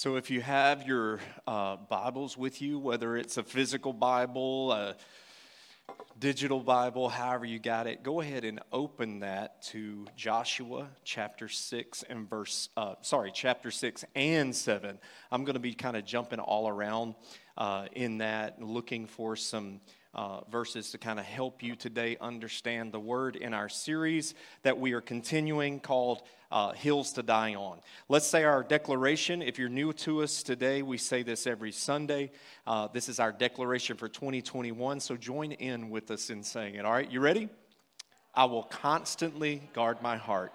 So, if you have your uh, Bibles with you, whether it's a physical Bible, a digital Bible, however you got it, go ahead and open that to Joshua chapter 6 and verse, uh, sorry, chapter 6 and 7. I'm going to be kind of jumping all around uh, in that, looking for some uh, verses to kind of help you today understand the word in our series that we are continuing called uh, Hills to Die On. Let's say our declaration. If you're new to us today, we say this every Sunday. Uh, this is our declaration for 2021, so join in with us in saying it. All right, you ready? I will constantly guard my heart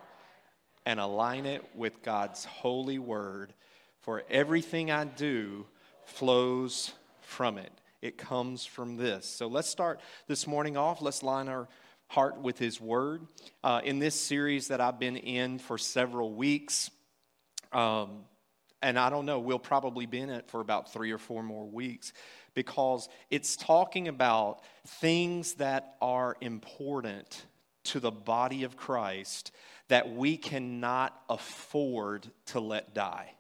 and align it with God's holy word, for everything I do flows from it. It comes from this. So let's start this morning off. Let's line our heart with His Word. Uh, in this series that I've been in for several weeks, um, and I don't know, we'll probably be in it for about three or four more weeks because it's talking about things that are important to the body of Christ that we cannot afford to let die.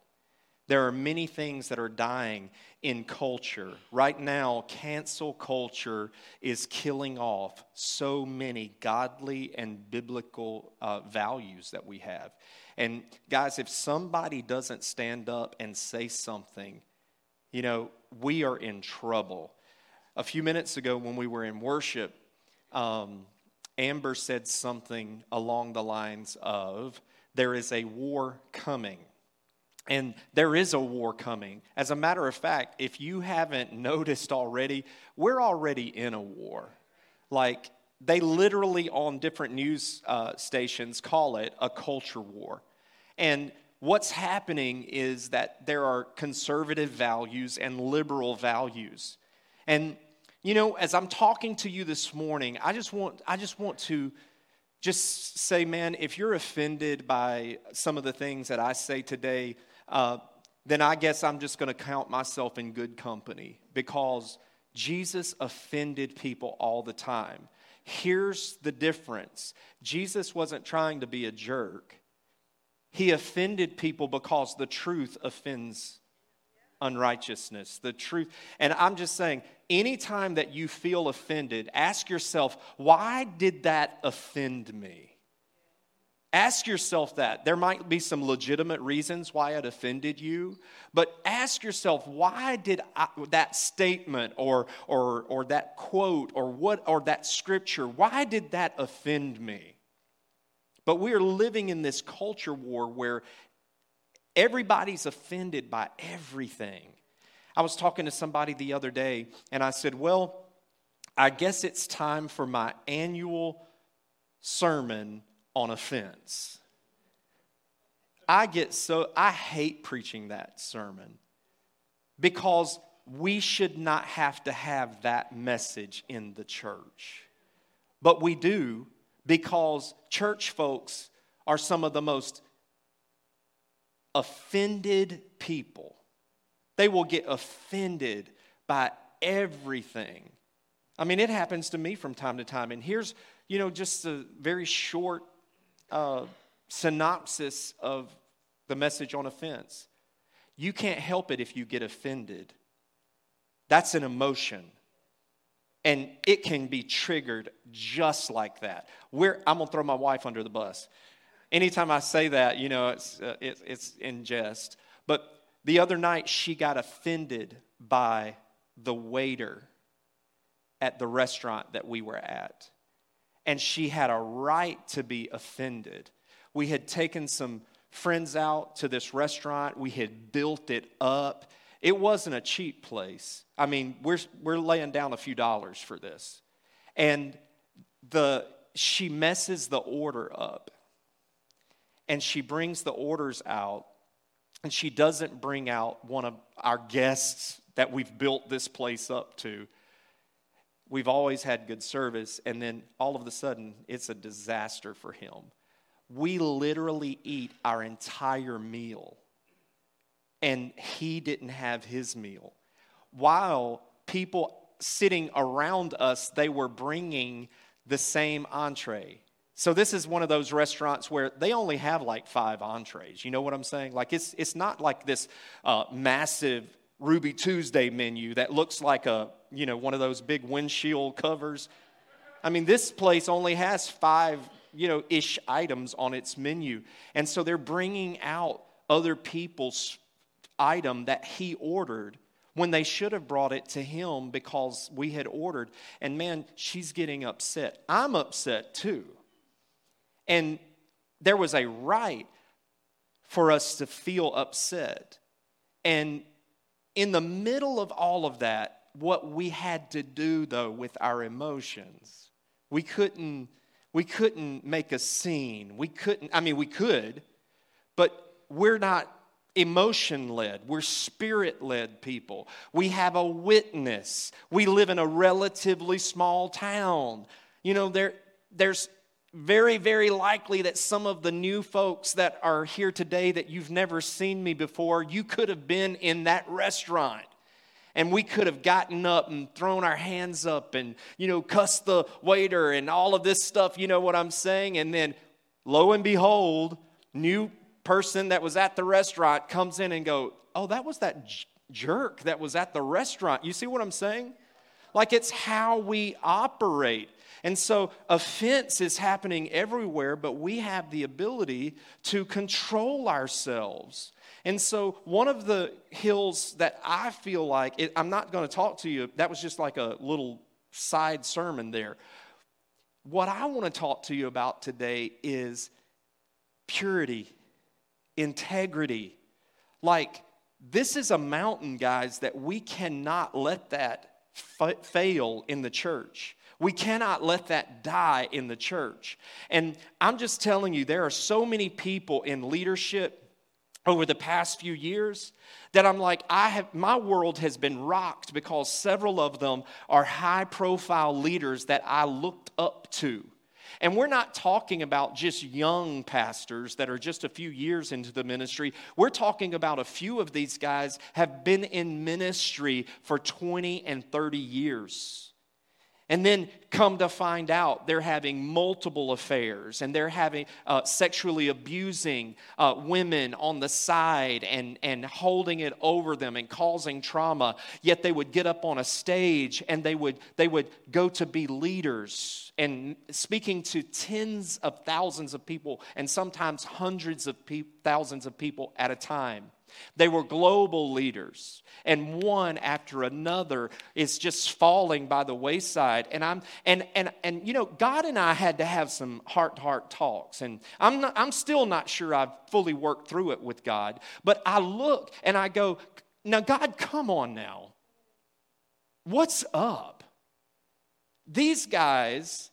There are many things that are dying in culture. Right now, cancel culture is killing off so many godly and biblical uh, values that we have. And guys, if somebody doesn't stand up and say something, you know, we are in trouble. A few minutes ago, when we were in worship, um, Amber said something along the lines of, There is a war coming. And there is a war coming. As a matter of fact, if you haven't noticed already, we're already in a war. Like, they literally on different news uh, stations call it a culture war. And what's happening is that there are conservative values and liberal values. And you know, as I'm talking to you this morning, I just want I just want to just say, man, if you're offended by some of the things that I say today, uh, then I guess I'm just going to count myself in good company because Jesus offended people all the time. Here's the difference Jesus wasn't trying to be a jerk, he offended people because the truth offends unrighteousness. The truth. And I'm just saying, anytime that you feel offended, ask yourself, why did that offend me? Ask yourself that. There might be some legitimate reasons why it offended you, but ask yourself, why did I, that statement or, or, or that quote or, what, or that scripture, why did that offend me? But we are living in this culture war where everybody's offended by everything. I was talking to somebody the other day and I said, Well, I guess it's time for my annual sermon on offense. I get so, I hate preaching that sermon because we should not have to have that message in the church. But we do because church folks are some of the most offended people. They will get offended by everything. I mean, it happens to me from time to time. And here's, you know, just a very short uh, synopsis of the message on offense. You can't help it if you get offended. That's an emotion. And it can be triggered just like that. I'm going to throw my wife under the bus. Anytime I say that, you know, it's, uh, it, it's in jest. But the other night, she got offended by the waiter at the restaurant that we were at and she had a right to be offended. We had taken some friends out to this restaurant, we had built it up. It wasn't a cheap place. I mean, we're, we're laying down a few dollars for this. And the, she messes the order up. And she brings the orders out. and she doesn't bring out one of our guests that we've built this place up to. We've always had good service, and then all of a sudden, it's a disaster for him. We literally eat our entire meal, and he didn't have his meal. While people sitting around us, they were bringing the same entree. So this is one of those restaurants where they only have like five entrees. You know what I'm saying? Like it's it's not like this uh, massive Ruby Tuesday menu that looks like a you know one of those big windshield covers. I mean, this place only has five you know ish items on its menu, and so they're bringing out other people's item that he ordered when they should have brought it to him because we had ordered. And man, she's getting upset. I'm upset too. And there was a right for us to feel upset. And in the middle of all of that, what we had to do though with our emotions, we couldn't we couldn't make a scene. We couldn't I mean we could, but we're not emotion led. We're spirit led people. We have a witness. We live in a relatively small town. You know, there, there's very, very likely that some of the new folks that are here today that you've never seen me before, you could have been in that restaurant. And we could have gotten up and thrown our hands up and, you know, cussed the waiter and all of this stuff, you know what I'm saying? And then, lo and behold, new person that was at the restaurant comes in and go, oh, that was that j- jerk that was at the restaurant. You see what I'm saying? Like it's how we operate. And so offense is happening everywhere, but we have the ability to control ourselves. And so, one of the hills that I feel like, it, I'm not going to talk to you, that was just like a little side sermon there. What I want to talk to you about today is purity, integrity. Like, this is a mountain, guys, that we cannot let that fail in the church. We cannot let that die in the church. And I'm just telling you, there are so many people in leadership over the past few years that I'm like, I have my world has been rocked because several of them are high profile leaders that I looked up to. And we're not talking about just young pastors that are just a few years into the ministry. We're talking about a few of these guys have been in ministry for 20 and 30 years. And then come to find out they're having multiple affairs and they're having uh, sexually abusing uh, women on the side and, and holding it over them and causing trauma. Yet they would get up on a stage and they would, they would go to be leaders and speaking to tens of thousands of people and sometimes hundreds of pe- thousands of people at a time. They were global leaders, and one after another is just falling by the wayside. And I'm and and and you know, God and I had to have some heart-to-heart talks, and I'm not, I'm still not sure I've fully worked through it with God. But I look and I go, now God, come on now, what's up? These guys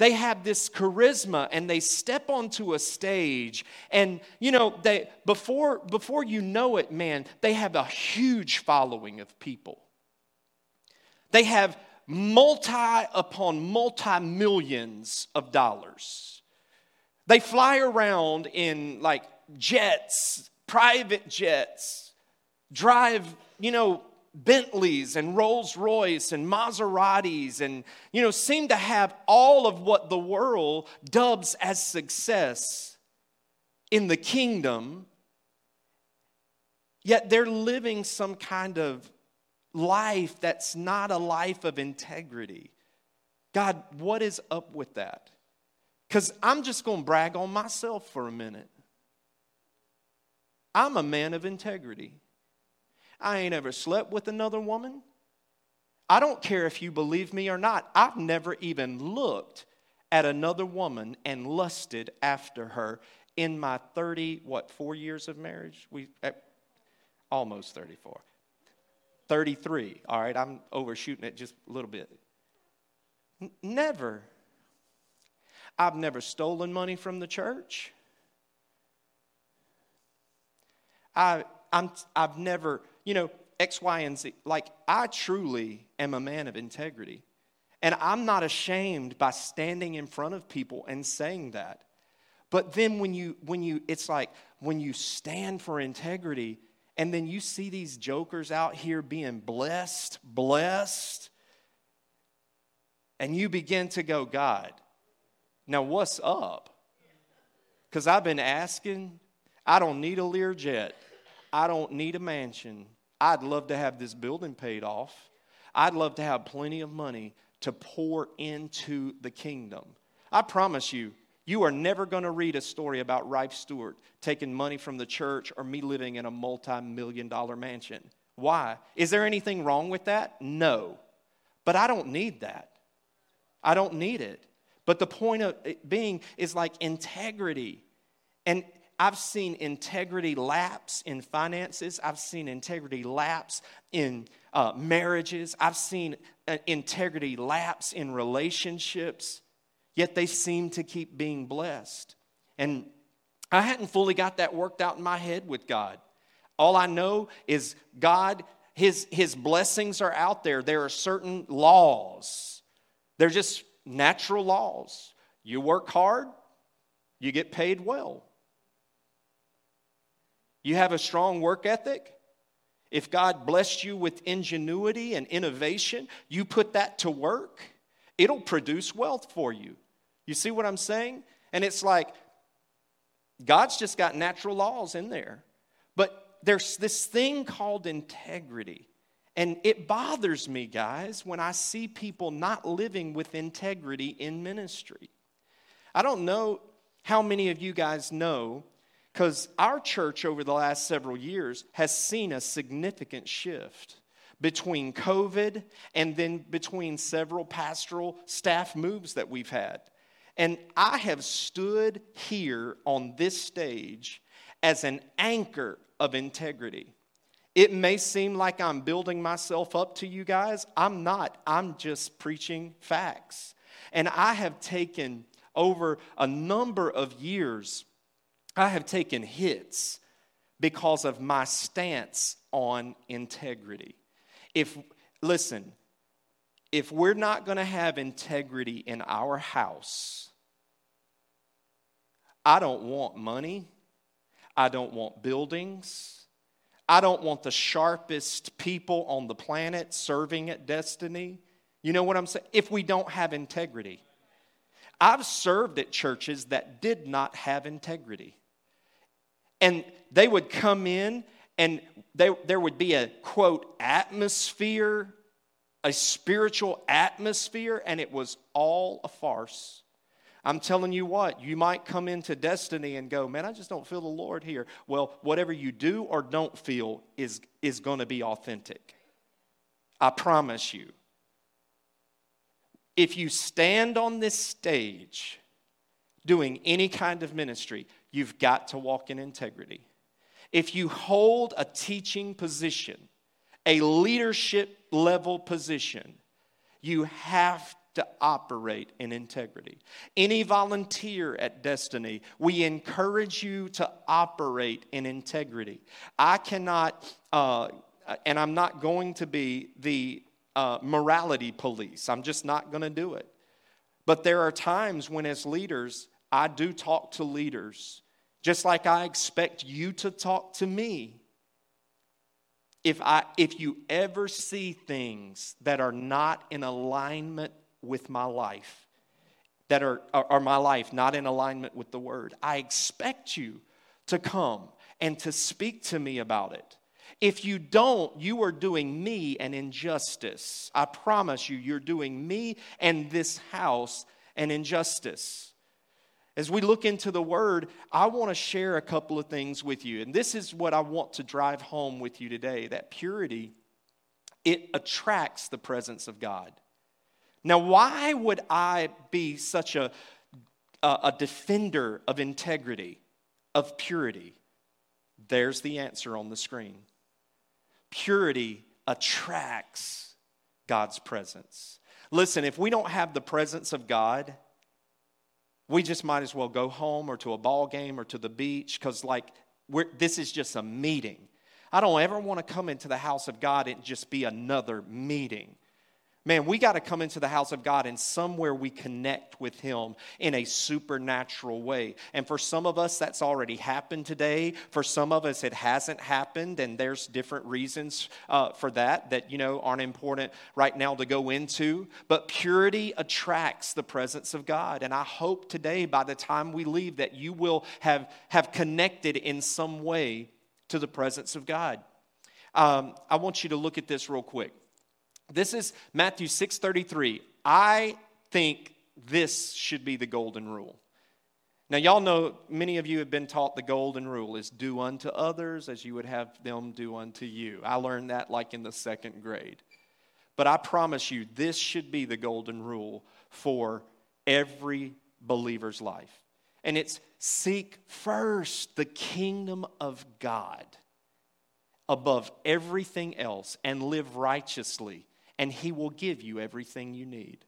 they have this charisma and they step onto a stage and you know they before before you know it man they have a huge following of people. They have multi upon multi millions of dollars. They fly around in like jets private jets drive you know Bentleys and Rolls Royce and Maseratis and, you know, seem to have all of what the world dubs as success in the kingdom, yet they're living some kind of life that's not a life of integrity. God, what is up with that? Because I'm just going to brag on myself for a minute. I'm a man of integrity. I ain't ever slept with another woman. I don't care if you believe me or not. I've never even looked at another woman and lusted after her in my 30, what, four years of marriage? We, almost 34. 33. All right, I'm overshooting it just a little bit. N- never. I've never stolen money from the church. I, I'm, I've never, you know, X, Y, and Z. Like, I truly am a man of integrity. And I'm not ashamed by standing in front of people and saying that. But then when you, when you, it's like when you stand for integrity and then you see these jokers out here being blessed, blessed, and you begin to go, God, now what's up? Because I've been asking, I don't need a Learjet, I don't need a mansion. I'd love to have this building paid off. I'd love to have plenty of money to pour into the kingdom. I promise you, you are never going to read a story about Rife Stewart taking money from the church or me living in a multi million dollar mansion. Why? Is there anything wrong with that? No. But I don't need that. I don't need it. But the point of being is like integrity. And I've seen integrity lapse in finances. I've seen integrity lapse in uh, marriages. I've seen uh, integrity lapse in relationships, yet they seem to keep being blessed. And I hadn't fully got that worked out in my head with God. All I know is God, his, his blessings are out there. There are certain laws, they're just natural laws. You work hard, you get paid well. You have a strong work ethic, if God blessed you with ingenuity and innovation, you put that to work, it'll produce wealth for you. You see what I'm saying? And it's like God's just got natural laws in there. But there's this thing called integrity. And it bothers me, guys, when I see people not living with integrity in ministry. I don't know how many of you guys know because our church over the last several years has seen a significant shift between COVID and then between several pastoral staff moves that we've had. And I have stood here on this stage as an anchor of integrity. It may seem like I'm building myself up to you guys. I'm not. I'm just preaching facts. And I have taken over a number of years I have taken hits because of my stance on integrity. If, listen, if we're not going to have integrity in our house, I don't want money. I don't want buildings. I don't want the sharpest people on the planet serving at Destiny. You know what I'm saying? If we don't have integrity. I've served at churches that did not have integrity. And they would come in, and they, there would be a quote, atmosphere, a spiritual atmosphere, and it was all a farce. I'm telling you what, you might come into destiny and go, man, I just don't feel the Lord here. Well, whatever you do or don't feel is, is going to be authentic. I promise you. If you stand on this stage doing any kind of ministry, you've got to walk in integrity. If you hold a teaching position, a leadership level position, you have to operate in integrity. Any volunteer at Destiny, we encourage you to operate in integrity. I cannot, uh, and I'm not going to be the uh, morality police, I'm just not going to do it. But there are times when, as leaders, I do talk to leaders, just like I expect you to talk to me. If, I, if you ever see things that are not in alignment with my life, that are, are my life not in alignment with the word, I expect you to come and to speak to me about it. If you don't, you are doing me an injustice. I promise you, you're doing me and this house an injustice. As we look into the Word, I want to share a couple of things with you. And this is what I want to drive home with you today that purity, it attracts the presence of God. Now, why would I be such a, a, defender of integrity, of purity? There's the answer on the screen. Purity attracts God's presence. Listen, if we don't have the presence of God, we just might as well go home or to a ball game or to the beach because, like, this is just a meeting. I don't ever want to come into the house of God and just be another meeting. Man, we got to come into the house of God and somewhere we connect with Him in a supernatural way. And for some of us, that's already happened today. For some of us, it hasn't happened, and there's different reasons uh, for that that, you know, aren't important right now to go into. But purity attracts the presence of God. And I hope today, by the time we leave, that you will have, have connected in some way to the presence of God. Um, I want you to look at this real quick. This is Matthew 6:33. I think this should be the golden rule. Now, y'all know many of you have been taught the golden rule is do unto others as you would have them do unto you. I learned that like in the second grade. But I promise you, this should be the golden rule for every believer's life. And it's seek first the kingdom of God above everything else and live righteously and He will give you everything you need.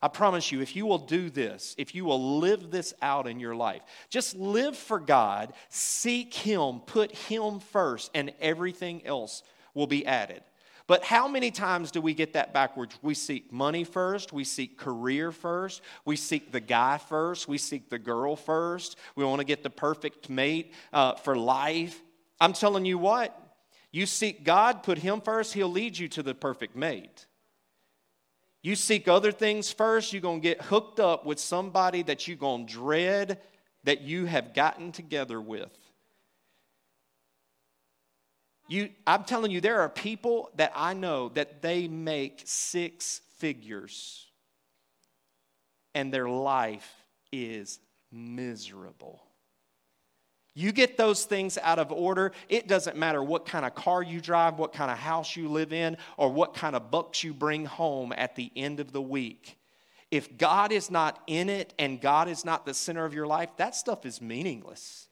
I promise you, if you will do this, if you will live this out in your life, just live for God, seek Him, put Him first, and everything else will be added. But how many times do we get that backwards? We seek money first, we seek career first, we seek the guy first, we seek the girl first, we want to get the perfect mate uh, for life. I'm telling you what, you seek God, put Him first, He'll lead you to the perfect mate. You seek other things first, you're going to get hooked up with somebody that you're going to dread that you have gotten together with. You, I'm telling you, there are people that I know that they make six figures and their life is miserable. You get those things out of order, it doesn't matter what kind of car you drive, what kind of house you live in, or what kind of bucks you bring home at the end of the week. If God is not in it and God is not the center of your life, that stuff is meaningless.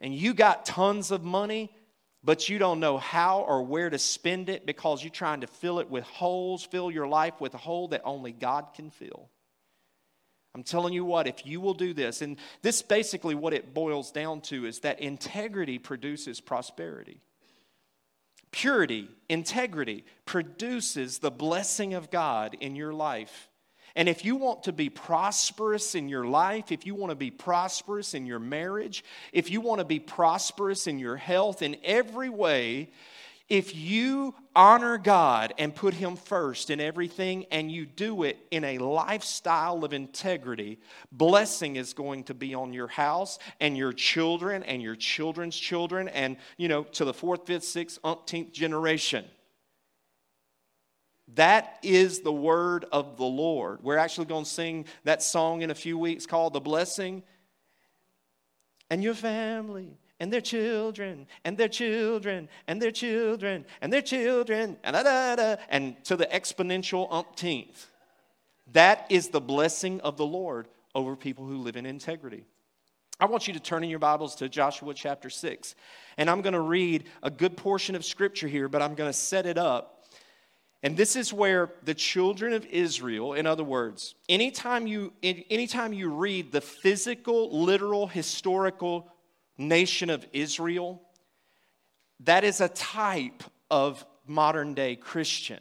And you got tons of money, but you don't know how or where to spend it because you're trying to fill it with holes, fill your life with a hole that only God can fill. I'm telling you what, if you will do this, and this basically what it boils down to is that integrity produces prosperity. Purity, integrity produces the blessing of God in your life. And if you want to be prosperous in your life, if you want to be prosperous in your marriage, if you want to be prosperous in your health, in every way, if you honor God and put Him first in everything and you do it in a lifestyle of integrity, blessing is going to be on your house and your children and your children's children and, you know, to the fourth, fifth, sixth, umpteenth generation. That is the word of the Lord. We're actually going to sing that song in a few weeks called The Blessing. And your family and their children and their children and their children and their children and da, da, da, and to the exponential umpteenth. That is the blessing of the Lord over people who live in integrity. I want you to turn in your Bibles to Joshua chapter 6. And I'm going to read a good portion of scripture here, but I'm going to set it up. And this is where the children of Israel, in other words, anytime you, anytime you read the physical, literal, historical nation of Israel, that is a type of modern day Christian.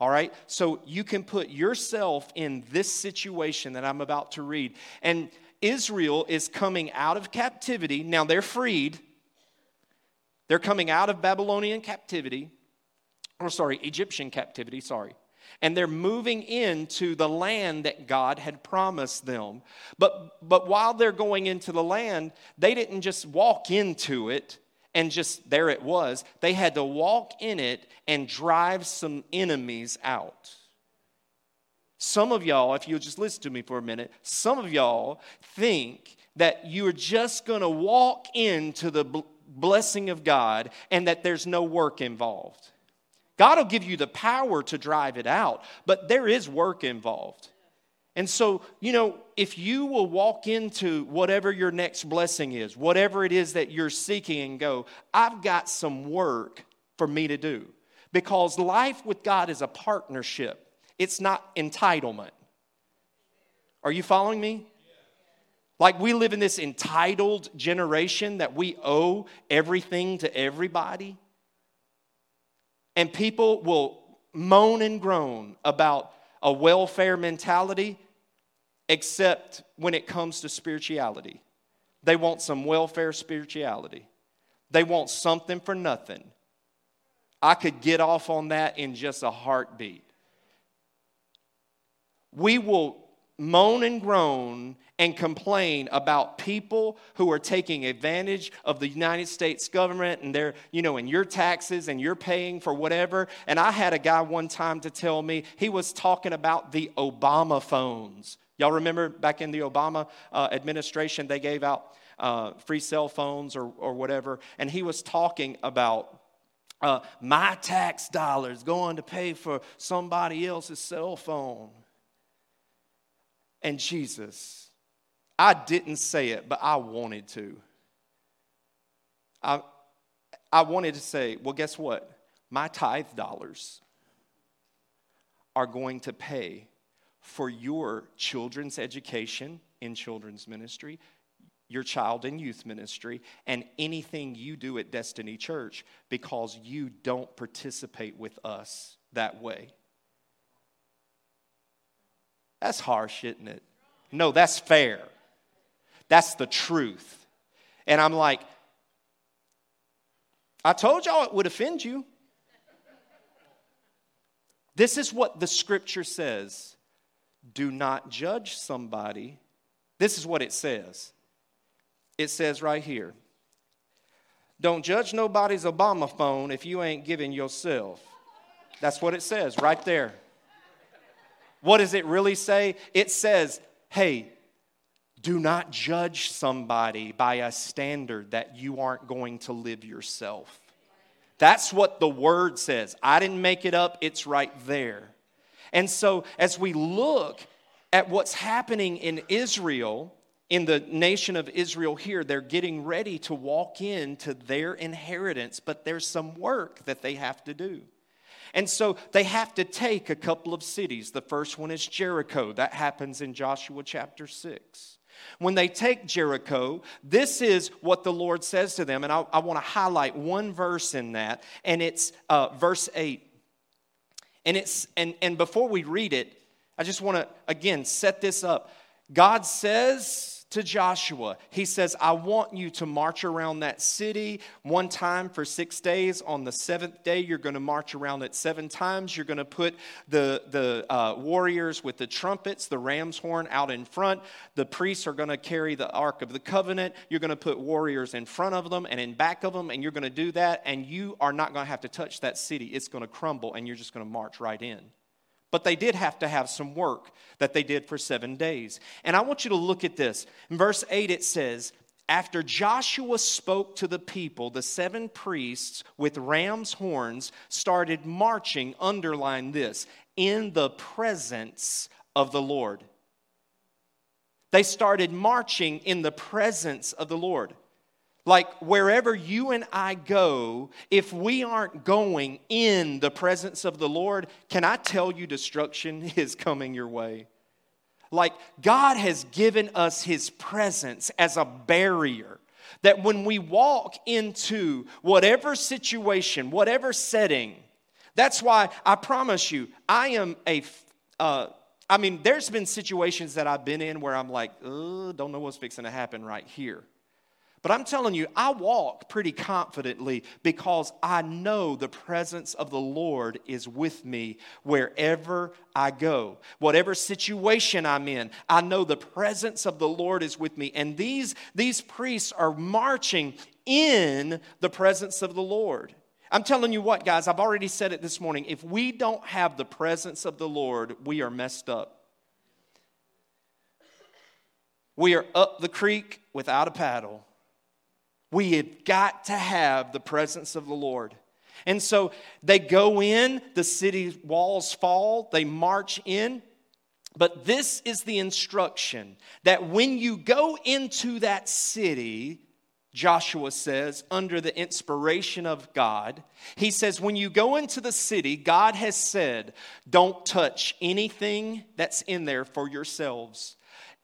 All right? So you can put yourself in this situation that I'm about to read. And Israel is coming out of captivity. Now they're freed. They're coming out of Babylonian captivity. Or, sorry, Egyptian captivity, sorry and they're moving into the land that God had promised them. But, but while they're going into the land, they didn't just walk into it and just there it was. They had to walk in it and drive some enemies out. Some of y'all, if you'll just listen to me for a minute, some of y'all think that you're just gonna walk into the blessing of God and that there's no work involved. God will give you the power to drive it out, but there is work involved. And so, you know, if you will walk into whatever your next blessing is, whatever it is that you're seeking, and go, I've got some work for me to do. Because life with God is a partnership, it's not entitlement. Are you following me? Like we live in this entitled generation that we owe everything to everybody. And people will moan and groan about a welfare mentality, except when it comes to spirituality. They want some welfare spirituality. They want something for nothing. I could get off on that in just a heartbeat. We will moan and groan and complain about people who are taking advantage of the United States government and they're, you know, and your taxes and you're paying for whatever. And I had a guy one time to tell me he was talking about the Obama phones. Y'all remember back in the Obama uh, administration, they gave out uh, free cell phones or, or whatever. And he was talking about uh, my tax dollars going to pay for somebody else's cell phone. And Jesus, I didn't say it, but I wanted to. I, I wanted to say, well, guess what? My tithe dollars are going to pay for your children's education in children's ministry, your child and youth ministry, and anything you do at Destiny Church because you don't participate with us that way. That's harsh, isn't it? No, that's fair. That's the truth. And I'm like, I told y'all it would offend you. This is what the scripture says do not judge somebody. This is what it says. It says right here don't judge nobody's Obama phone if you ain't giving yourself. That's what it says right there. What does it really say? It says, hey, do not judge somebody by a standard that you aren't going to live yourself. That's what the word says. I didn't make it up, it's right there. And so, as we look at what's happening in Israel, in the nation of Israel here, they're getting ready to walk into their inheritance, but there's some work that they have to do. And so they have to take a couple of cities. The first one is Jericho. That happens in Joshua chapter 6. When they take Jericho, this is what the Lord says to them. And I, I want to highlight one verse in that, and it's uh, verse 8. And, it's, and, and before we read it, I just want to, again, set this up. God says, to Joshua. He says, I want you to march around that city one time for six days. On the seventh day, you're going to march around it seven times. You're going to put the, the uh, warriors with the trumpets, the ram's horn out in front. The priests are going to carry the Ark of the Covenant. You're going to put warriors in front of them and in back of them, and you're going to do that. And you are not going to have to touch that city. It's going to crumble, and you're just going to march right in. But they did have to have some work that they did for seven days. And I want you to look at this. In verse 8, it says, after Joshua spoke to the people, the seven priests with ram's horns started marching, underline this, in the presence of the Lord. They started marching in the presence of the Lord. Like wherever you and I go, if we aren't going in the presence of the Lord, can I tell you destruction is coming your way? Like God has given us His presence as a barrier that when we walk into whatever situation, whatever setting, that's why I promise you, I am a. Uh, I mean, there's been situations that I've been in where I'm like, don't know what's fixing to happen right here. But I'm telling you, I walk pretty confidently because I know the presence of the Lord is with me wherever I go. Whatever situation I'm in, I know the presence of the Lord is with me. And these, these priests are marching in the presence of the Lord. I'm telling you what, guys, I've already said it this morning. If we don't have the presence of the Lord, we are messed up. We are up the creek without a paddle. We have got to have the presence of the Lord. And so they go in, the city walls fall, they march in. But this is the instruction that when you go into that city, Joshua says, under the inspiration of God, he says, when you go into the city, God has said, don't touch anything that's in there for yourselves.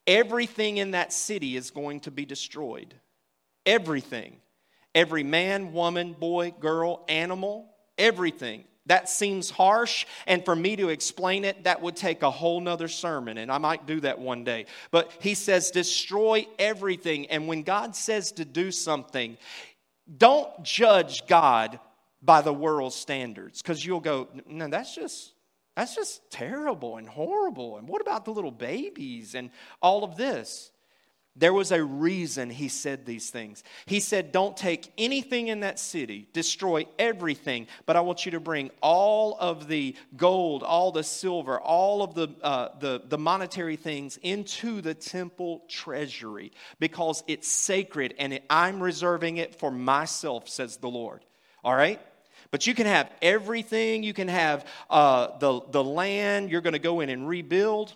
everything in that city is going to be destroyed. Everything. Every man, woman, boy, girl, animal, everything. That seems harsh, and for me to explain it, that would take a whole nother sermon, and I might do that one day. But he says, destroy everything. And when God says to do something, don't judge God by the world's standards, because you'll go, no, that's just that's just terrible and horrible. And what about the little babies and all of this? There was a reason he said these things. He said, Don't take anything in that city, destroy everything, but I want you to bring all of the gold, all the silver, all of the, uh, the, the monetary things into the temple treasury because it's sacred and it, I'm reserving it for myself, says the Lord. All right? But you can have everything. You can have uh, the, the land. You're going to go in and rebuild.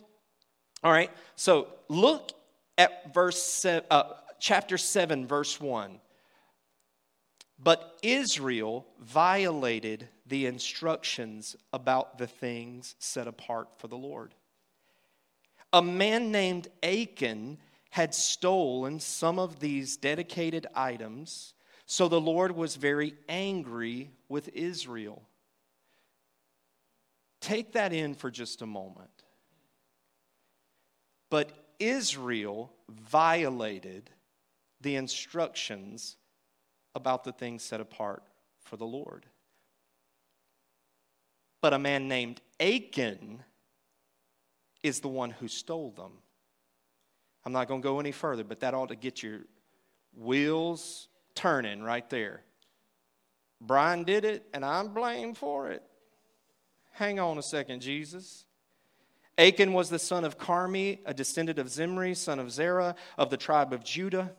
All right? So look at verse uh, chapter 7, verse 1. But Israel violated the instructions about the things set apart for the Lord. A man named Achan had stolen some of these dedicated items, so the Lord was very angry with Israel. Take that in for just a moment. But Israel violated the instructions about the things set apart for the Lord. But a man named Achan is the one who stole them. I'm not going to go any further, but that ought to get your wheels turning right there. Brian did it, and I'm blamed for it. Hang on a second, Jesus. Achan was the son of Carmi, a descendant of Zimri, son of Zerah, of the tribe of Judah.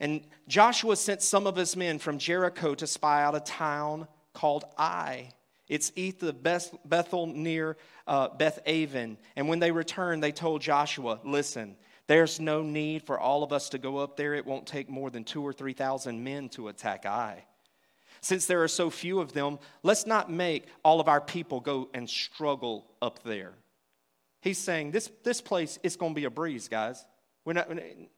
And Joshua sent some of his men from Jericho to spy out a town called Ai. It's east of Bethel near uh, Beth Aven. And when they returned, they told Joshua, Listen, there's no need for all of us to go up there. It won't take more than two or 3,000 men to attack Ai. Since there are so few of them, let's not make all of our people go and struggle up there. He's saying this, this place is going to be a breeze, guys. We're not,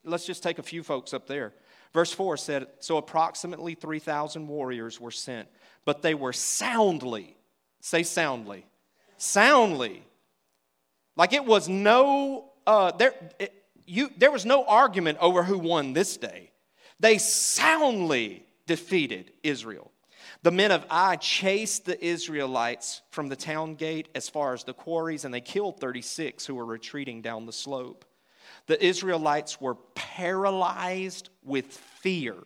let's just take a few folks up there. Verse 4 said So approximately 3,000 warriors were sent, but they were soundly, say soundly, soundly. Like it was no, uh, there, it, you, there was no argument over who won this day. They soundly defeated Israel. The men of Ai chased the Israelites from the town gate as far as the quarries, and they killed 36 who were retreating down the slope. The Israelites were paralyzed with fear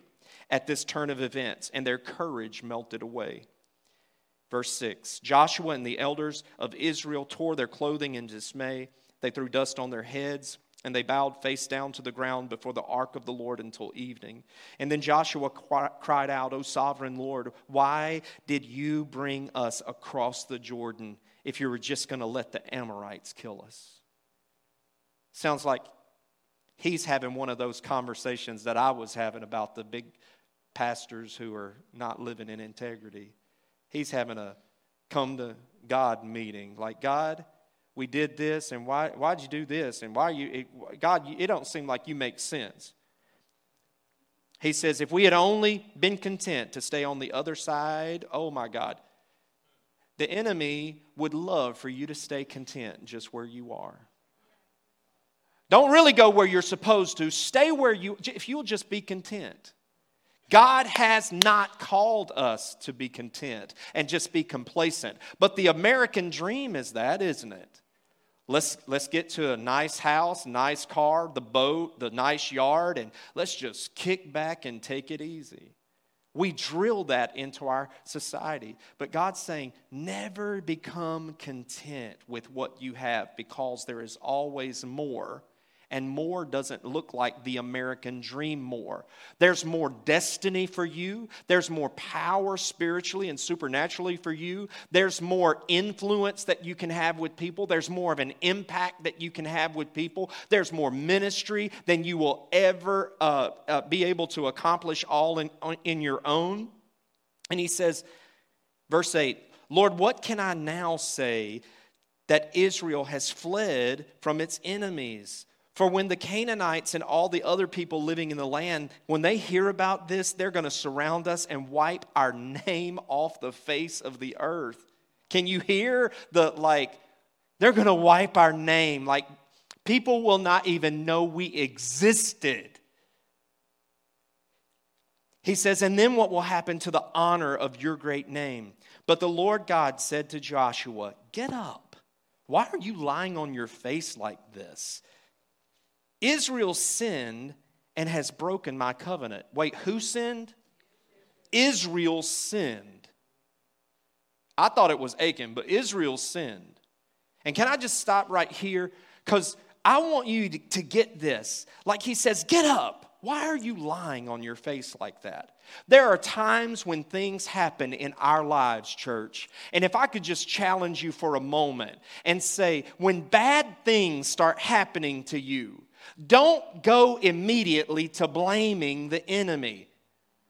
at this turn of events, and their courage melted away. Verse 6 Joshua and the elders of Israel tore their clothing in dismay. They threw dust on their heads and they bowed face down to the ground before the ark of the Lord until evening. And then Joshua cried out, O sovereign Lord, why did you bring us across the Jordan if you were just going to let the Amorites kill us? Sounds like he's having one of those conversations that I was having about the big pastors who are not living in integrity. He's having a come to God meeting. Like, God, we did this and why why'd you do this and why you it, god it don't seem like you make sense he says if we had only been content to stay on the other side oh my god the enemy would love for you to stay content just where you are don't really go where you're supposed to stay where you if you'll just be content God has not called us to be content and just be complacent. But the American dream is that, isn't it? Let's, let's get to a nice house, nice car, the boat, the nice yard, and let's just kick back and take it easy. We drill that into our society. But God's saying, never become content with what you have because there is always more and more doesn't look like the American dream more. There's more destiny for you, there's more power spiritually and supernaturally for you, there's more influence that you can have with people, there's more of an impact that you can have with people, there's more ministry than you will ever uh, uh, be able to accomplish all in, in your own. And he says, verse 8, Lord, what can I now say that Israel has fled from its enemies? For when the Canaanites and all the other people living in the land, when they hear about this, they're going to surround us and wipe our name off the face of the earth. Can you hear the like, they're going to wipe our name? Like, people will not even know we existed. He says, and then what will happen to the honor of your great name? But the Lord God said to Joshua, Get up. Why are you lying on your face like this? Israel sinned and has broken my covenant. Wait, who sinned? Israel sinned. I thought it was Achan, but Israel sinned. And can I just stop right here? Because I want you to get this. Like he says, get up. Why are you lying on your face like that? There are times when things happen in our lives, church. And if I could just challenge you for a moment and say, when bad things start happening to you, don't go immediately to blaming the enemy.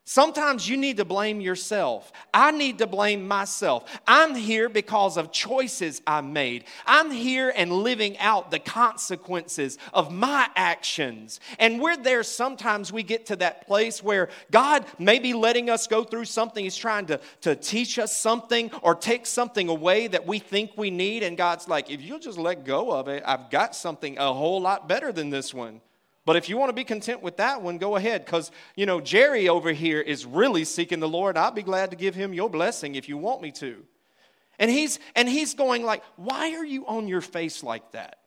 Sometimes you need to blame yourself. I need to blame myself. I'm here because of choices I made. I'm here and living out the consequences of my actions. And we're there sometimes we get to that place where God may be letting us go through something. He's trying to, to teach us something or take something away that we think we need. And God's like, if you'll just let go of it, I've got something a whole lot better than this one. But if you want to be content with that one, go ahead. Because, you know, Jerry over here is really seeking the Lord. I'll be glad to give him your blessing if you want me to. And he's and he's going like, why are you on your face like that?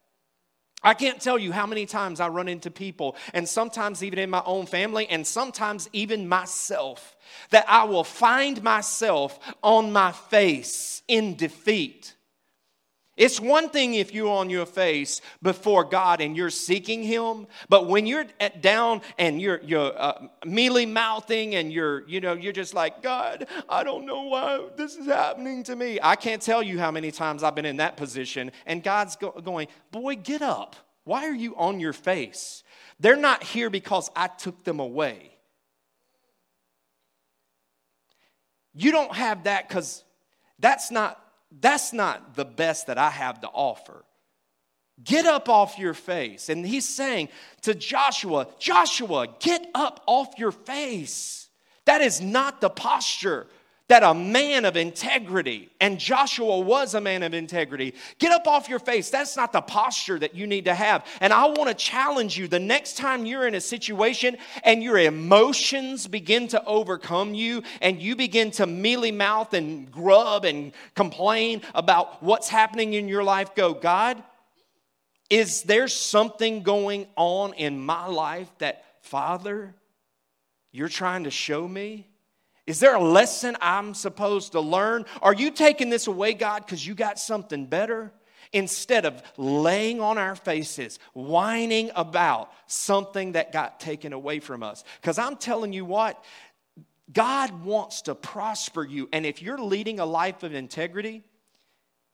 I can't tell you how many times I run into people, and sometimes even in my own family, and sometimes even myself, that I will find myself on my face in defeat. It's one thing if you're on your face before God and you're seeking Him, but when you're down and you're you're uh, mealy mouthing and you're you know you're just like God, I don't know why this is happening to me. I can't tell you how many times I've been in that position, and God's go- going, boy, get up. Why are you on your face? They're not here because I took them away. You don't have that because that's not that's not the best that I have to offer. Get up off your face. And he's saying to Joshua, Joshua, get up off your face. That is not the posture that a man of integrity, and Joshua was a man of integrity, get up off your face. That's not the posture that you need to have. And I want to challenge you the next time you're in a situation and your emotions begin to overcome you and you begin to mealy mouth and grub and complain about what's happening in your life, go, God, is there something going on in my life that, Father, you're trying to show me? Is there a lesson I'm supposed to learn? Are you taking this away, God, because you got something better? Instead of laying on our faces, whining about something that got taken away from us. Because I'm telling you what, God wants to prosper you. And if you're leading a life of integrity,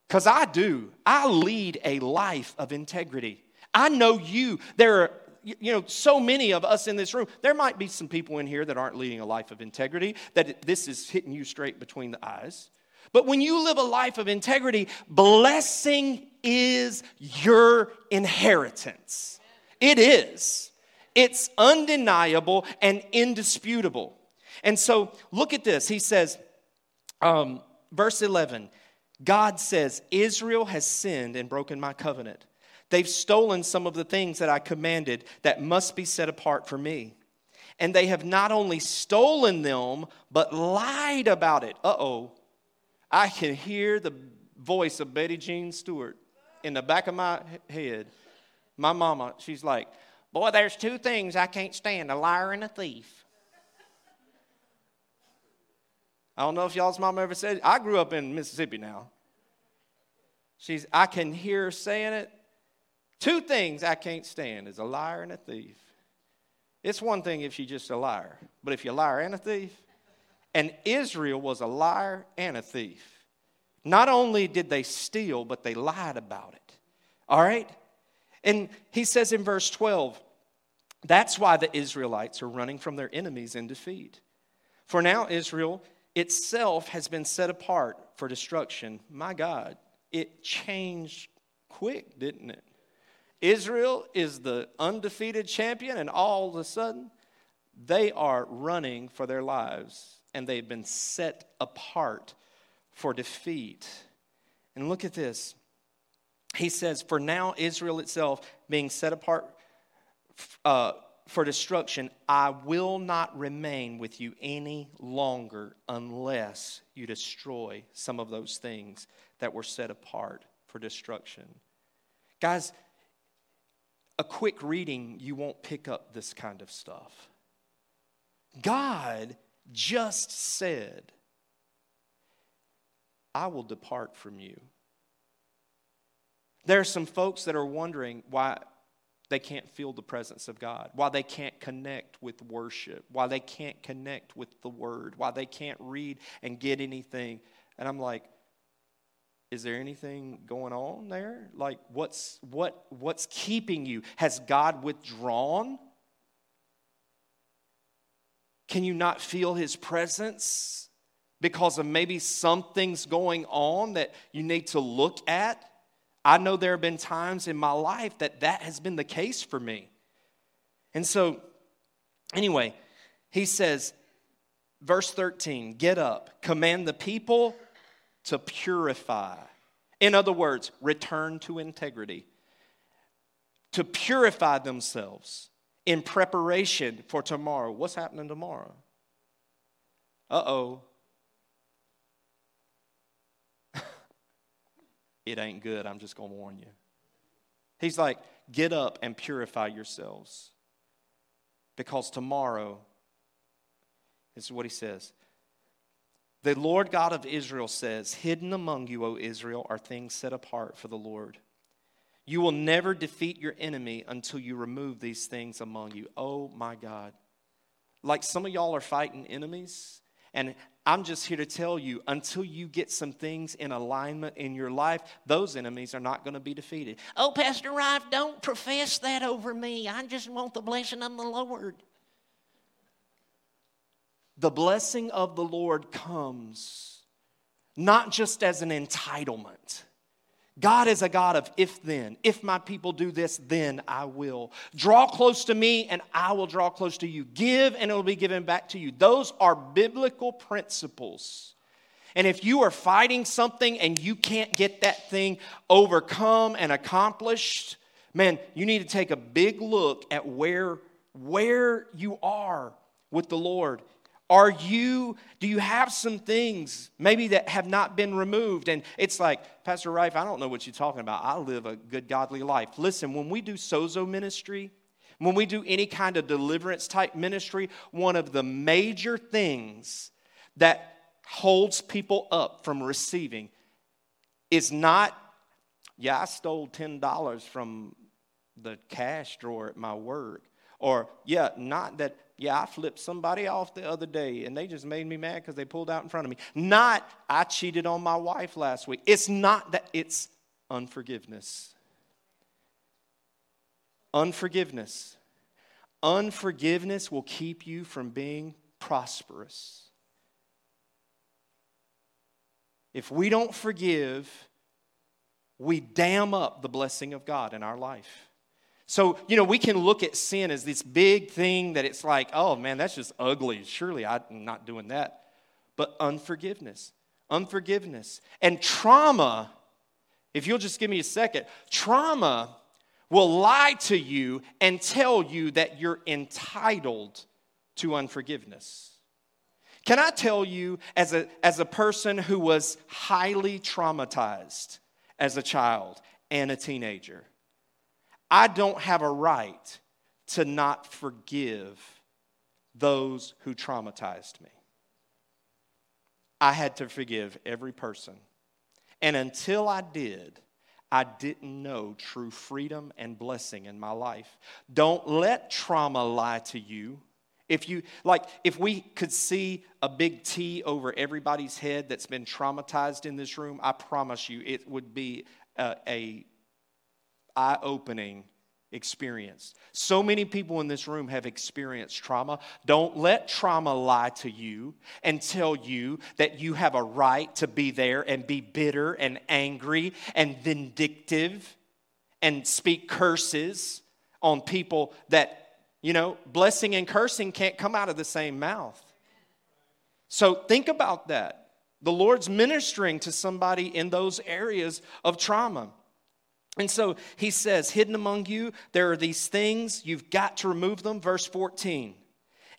because I do, I lead a life of integrity. I know you. There are you know, so many of us in this room, there might be some people in here that aren't leading a life of integrity, that this is hitting you straight between the eyes. But when you live a life of integrity, blessing is your inheritance. It is. It's undeniable and indisputable. And so look at this. He says, um, verse 11, God says, Israel has sinned and broken my covenant. They've stolen some of the things that I commanded that must be set apart for me. And they have not only stolen them, but lied about it. Uh oh. I can hear the voice of Betty Jean Stewart in the back of my head. My mama, she's like, Boy, there's two things I can't stand a liar and a thief. I don't know if y'all's mama ever said, I grew up in Mississippi now. She's, I can hear her saying it, Two things I can't stand is a liar and a thief. It's one thing if she's just a liar, but if you're a liar and a thief, and Israel was a liar and a thief. Not only did they steal, but they lied about it. All right? And he says in verse 12, that's why the Israelites are running from their enemies in defeat. For now, Israel itself has been set apart for destruction. My God, it changed quick, didn't it? Israel is the undefeated champion, and all of a sudden, they are running for their lives, and they've been set apart for defeat. And look at this. He says, For now, Israel itself being set apart uh, for destruction, I will not remain with you any longer unless you destroy some of those things that were set apart for destruction. Guys, a quick reading, you won't pick up this kind of stuff. God just said, I will depart from you. There are some folks that are wondering why they can't feel the presence of God, why they can't connect with worship, why they can't connect with the word, why they can't read and get anything. And I'm like, is there anything going on there? Like what's what what's keeping you? Has God withdrawn? Can you not feel his presence because of maybe something's going on that you need to look at? I know there have been times in my life that that has been the case for me. And so, anyway, he says, verse 13, get up, command the people to purify. In other words, return to integrity, to purify themselves in preparation for tomorrow. What's happening tomorrow? Uh oh. it ain't good. I'm just going to warn you. He's like, get up and purify yourselves because tomorrow, this is what he says. The Lord God of Israel says, Hidden among you, O Israel, are things set apart for the Lord. You will never defeat your enemy until you remove these things among you. Oh my God. Like some of y'all are fighting enemies, and I'm just here to tell you until you get some things in alignment in your life, those enemies are not going to be defeated. Oh, Pastor Rife, don't profess that over me. I just want the blessing of the Lord. The blessing of the Lord comes not just as an entitlement God is a God of if then. If my people do this, then I will. Draw close to me and I will draw close to you. Give and it will be given back to you. Those are biblical principles. And if you are fighting something and you can't get that thing overcome and accomplished, man, you need to take a big look at where, where you are with the Lord are you, do you have some things maybe that have not been removed? And it's like, Pastor Rife, I don't know what you're talking about. I live a good, godly life. Listen, when we do sozo ministry, when we do any kind of deliverance type ministry, one of the major things that holds people up from receiving is not, yeah, I stole $10 from the cash drawer at my work. Or, yeah, not that yeah, I flipped somebody off the other day and they just made me mad because they pulled out in front of me. Not, I cheated on my wife last week. It's not that, it's unforgiveness. Unforgiveness. Unforgiveness will keep you from being prosperous. If we don't forgive, we dam up the blessing of God in our life. So, you know, we can look at sin as this big thing that it's like, oh man, that's just ugly. Surely I'm not doing that. But unforgiveness, unforgiveness, and trauma, if you'll just give me a second, trauma will lie to you and tell you that you're entitled to unforgiveness. Can I tell you, as a, as a person who was highly traumatized as a child and a teenager, I don't have a right to not forgive those who traumatized me. I had to forgive every person. And until I did, I didn't know true freedom and blessing in my life. Don't let trauma lie to you. If you like if we could see a big T over everybody's head that's been traumatized in this room, I promise you it would be a, a eye opening experience. So many people in this room have experienced trauma. Don't let trauma lie to you and tell you that you have a right to be there and be bitter and angry and vindictive and speak curses on people that, you know, blessing and cursing can't come out of the same mouth. So think about that. The Lord's ministering to somebody in those areas of trauma. And so he says, Hidden among you, there are these things, you've got to remove them. Verse 14.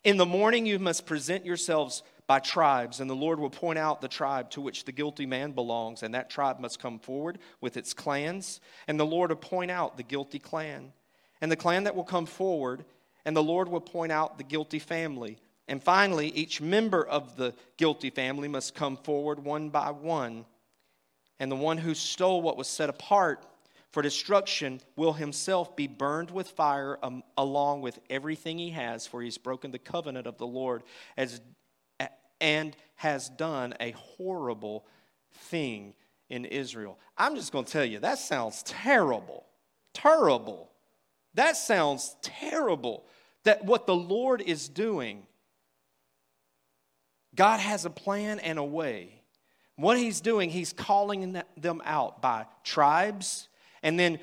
In the morning, you must present yourselves by tribes, and the Lord will point out the tribe to which the guilty man belongs, and that tribe must come forward with its clans, and the Lord will point out the guilty clan, and the clan that will come forward, and the Lord will point out the guilty family. And finally, each member of the guilty family must come forward one by one, and the one who stole what was set apart for destruction will himself be burned with fire um, along with everything he has, for he's broken the covenant of the Lord as, and has done a horrible thing in Israel. I'm just going to tell you, that sounds terrible. Terrible. That sounds terrible. That what the Lord is doing, God has a plan and a way. What he's doing, he's calling them out by tribes and then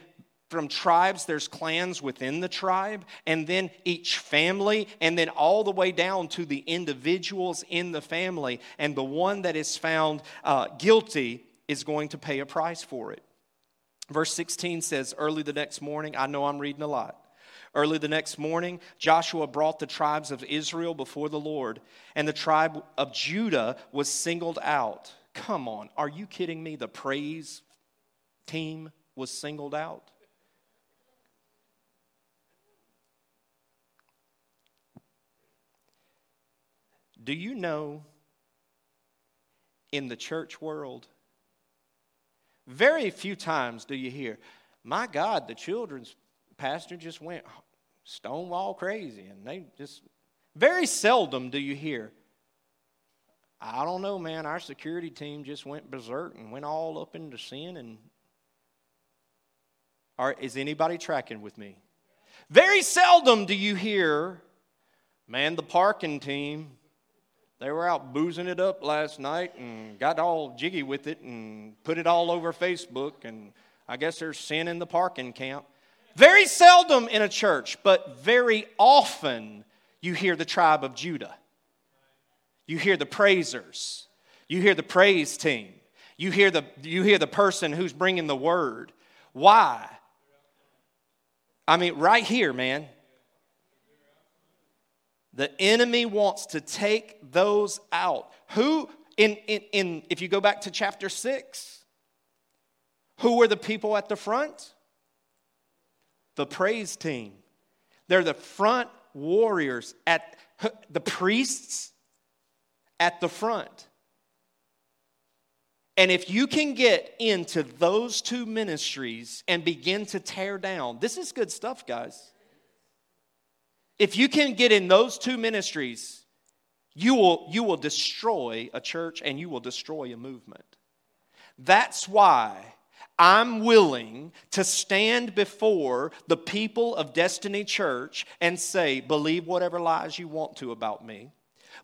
from tribes, there's clans within the tribe, and then each family, and then all the way down to the individuals in the family. And the one that is found uh, guilty is going to pay a price for it. Verse 16 says, Early the next morning, I know I'm reading a lot. Early the next morning, Joshua brought the tribes of Israel before the Lord, and the tribe of Judah was singled out. Come on, are you kidding me? The praise team was singled out. Do you know in the church world, very few times do you hear, my God, the children's pastor just went stonewall crazy. And they just, very seldom do you hear, I don't know, man, our security team just went berserk and went all up into sin and are, is anybody tracking with me? Very seldom do you hear, man, the parking team, they were out boozing it up last night and got all jiggy with it and put it all over Facebook, and I guess there's sin in the parking camp. Very seldom in a church, but very often you hear the tribe of Judah. You hear the praisers. You hear the praise team. You hear the, you hear the person who's bringing the word. Why? I mean, right here, man. The enemy wants to take those out. Who, in, in, in, if you go back to chapter 6, who were the people at the front? The praise team. They're the front warriors at the priests at the front. And if you can get into those two ministries and begin to tear down, this is good stuff, guys. If you can get in those two ministries, you will, you will destroy a church and you will destroy a movement. That's why I'm willing to stand before the people of Destiny Church and say, believe whatever lies you want to about me,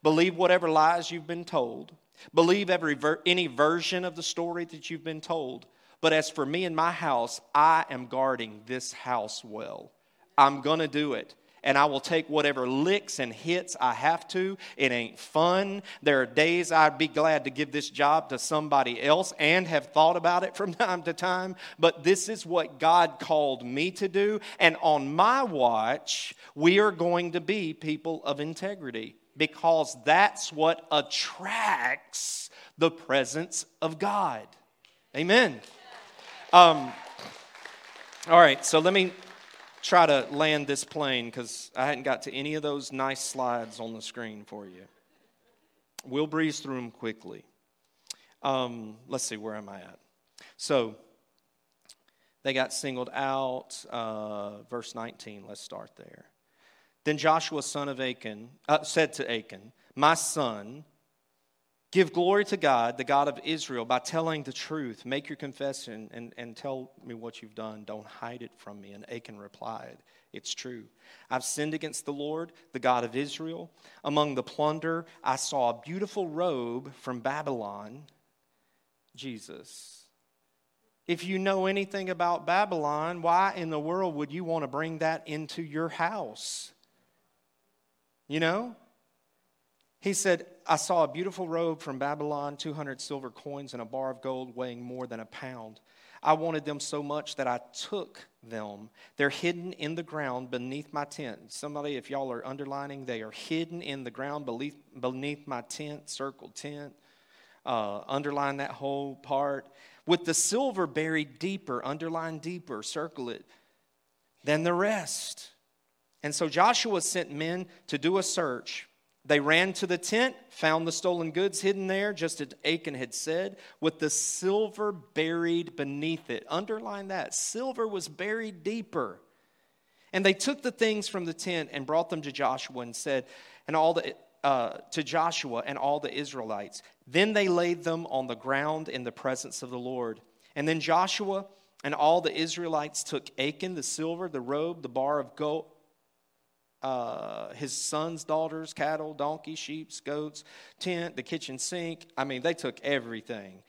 believe whatever lies you've been told. Believe every ver- any version of the story that you've been told. But as for me and my house, I am guarding this house well. I'm going to do it. And I will take whatever licks and hits I have to. It ain't fun. There are days I'd be glad to give this job to somebody else and have thought about it from time to time. But this is what God called me to do. And on my watch, we are going to be people of integrity because that's what attracts the presence of God. Amen. Um, all right, so let me try to land this plane because I hadn't got to any of those nice slides on the screen for you. We'll breeze through them quickly. Um, let's see, where am I at? So, they got singled out. Uh, verse 19, let's start there. Then Joshua, son of Achan, uh, said to Achan, My son, give glory to God, the God of Israel, by telling the truth. Make your confession and, and tell me what you've done. Don't hide it from me. And Achan replied, It's true. I've sinned against the Lord, the God of Israel. Among the plunder, I saw a beautiful robe from Babylon. Jesus. If you know anything about Babylon, why in the world would you want to bring that into your house? You know? He said, I saw a beautiful robe from Babylon, 200 silver coins, and a bar of gold weighing more than a pound. I wanted them so much that I took them. They're hidden in the ground beneath my tent. Somebody, if y'all are underlining, they are hidden in the ground beneath, beneath my tent, circled tent. Uh, underline that whole part. With the silver buried deeper, underline deeper, circle it, than the rest. And so Joshua sent men to do a search they ran to the tent, found the stolen goods hidden there, just as Achan had said, with the silver buried beneath it. Underline that silver was buried deeper. And they took the things from the tent and brought them to Joshua and said, and all the uh, to Joshua and all the Israelites. Then they laid them on the ground in the presence of the Lord. And then Joshua and all the Israelites took Achan, the silver, the robe, the bar of gold uh, his sons, daughters, cattle, donkeys, sheep, goats, tent, the kitchen sink. I mean, they took everything.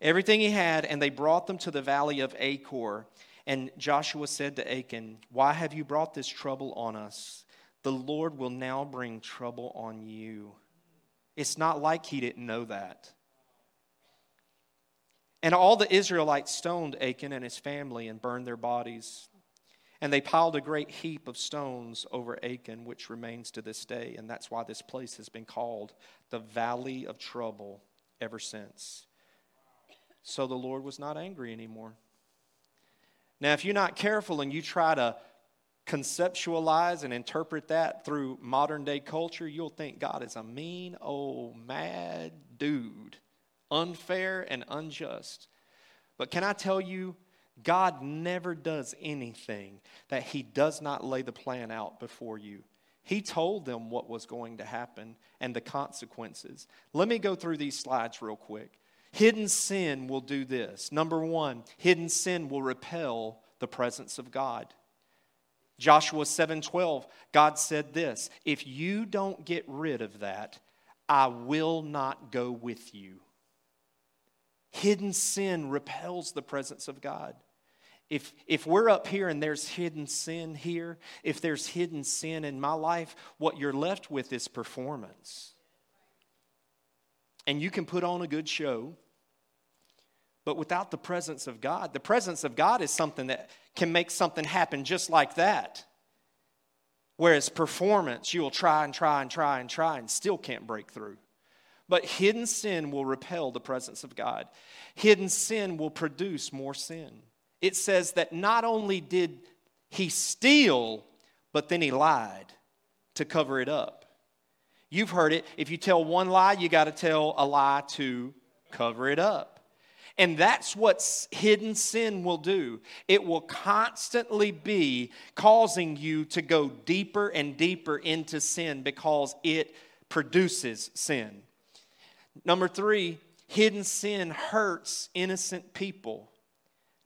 Everything he had, and they brought them to the valley of Achor. And Joshua said to Achan, Why have you brought this trouble on us? The Lord will now bring trouble on you. It's not like he didn't know that. And all the Israelites stoned Achan and his family and burned their bodies. And they piled a great heap of stones over Achan, which remains to this day. And that's why this place has been called the Valley of Trouble ever since. So the Lord was not angry anymore. Now, if you're not careful and you try to conceptualize and interpret that through modern day culture, you'll think God is a mean, old, mad dude, unfair and unjust. But can I tell you, God never does anything that He does not lay the plan out before you. He told them what was going to happen and the consequences. Let me go through these slides real quick. Hidden sin will do this. Number one, hidden sin will repel the presence of God. Joshua 7:12, God said this, if you don't get rid of that, I will not go with you. Hidden sin repels the presence of God. If, if we're up here and there's hidden sin here, if there's hidden sin in my life, what you're left with is performance. And you can put on a good show, but without the presence of God, the presence of God is something that can make something happen just like that. Whereas performance, you'll try and try and try and try and still can't break through. But hidden sin will repel the presence of God. Hidden sin will produce more sin it says that not only did he steal, but then he lied to cover it up. You've heard it. If you tell one lie, you got to tell a lie to cover it up. And that's what hidden sin will do. It will constantly be causing you to go deeper and deeper into sin because it produces sin. Number three, hidden sin hurts innocent people.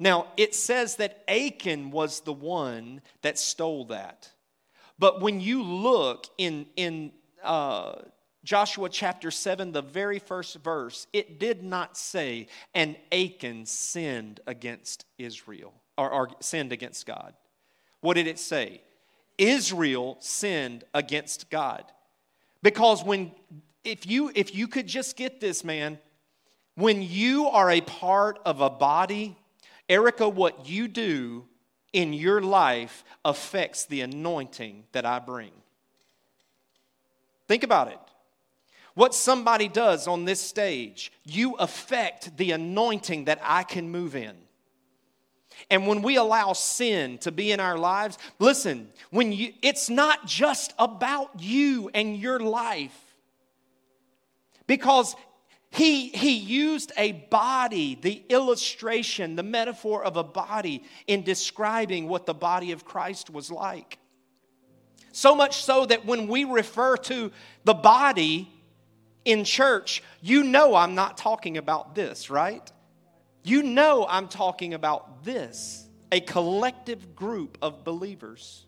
Now, it says that Achan was the one that stole that. But when you look in, in uh, Joshua chapter 7, the very first verse, it did not say, and Achan sinned against Israel, or, or sinned against God. What did it say? Israel sinned against God. Because when, if you, if you could just get this, man, when you are a part of a body, Erica, what you do in your life affects the anointing that I bring. Think about it. What somebody does on this stage, you affect the anointing that I can move in. And when we allow sin to be in our lives, listen, when you it's not just about you and your life. Because he, he used a body, the illustration, the metaphor of a body, in describing what the body of Christ was like. So much so that when we refer to the body in church, you know I'm not talking about this, right? You know I'm talking about this a collective group of believers.